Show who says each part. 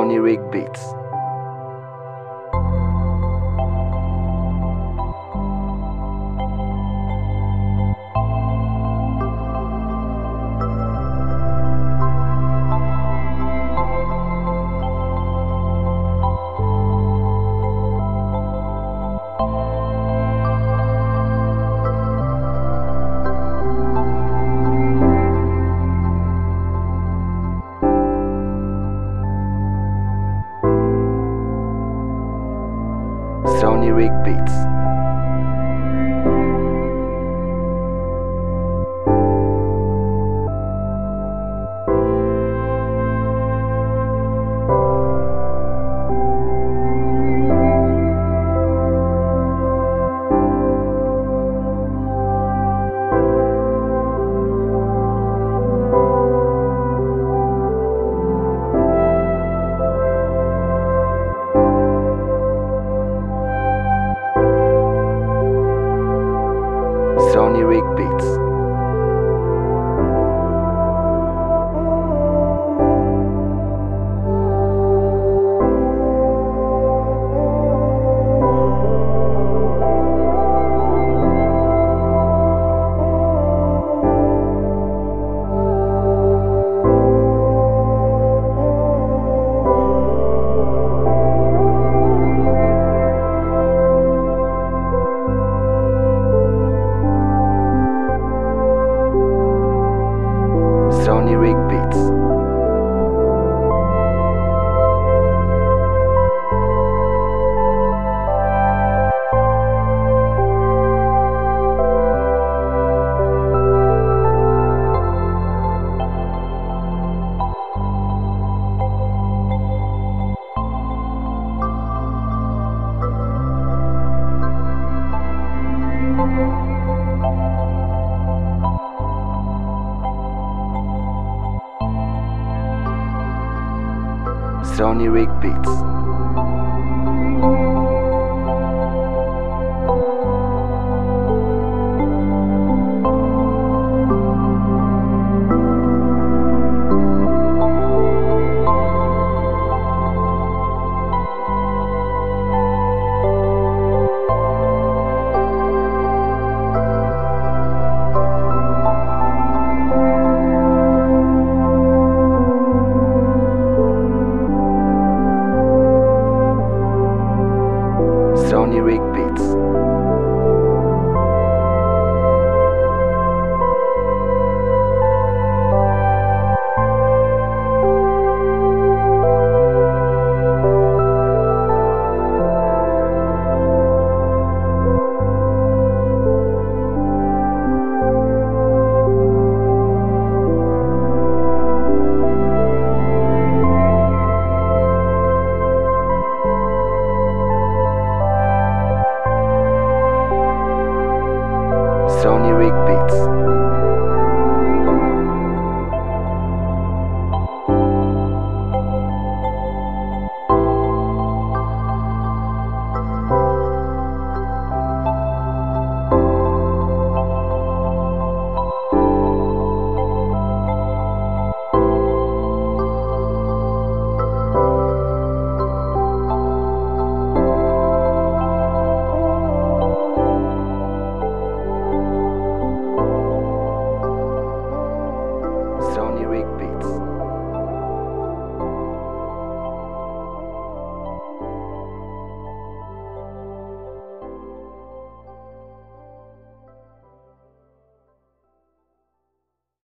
Speaker 1: Tony Rigg Beats. Sony Rig Beats. Sony Rig Beats. Sony Rig Beats. Rig Sony Rig Beats.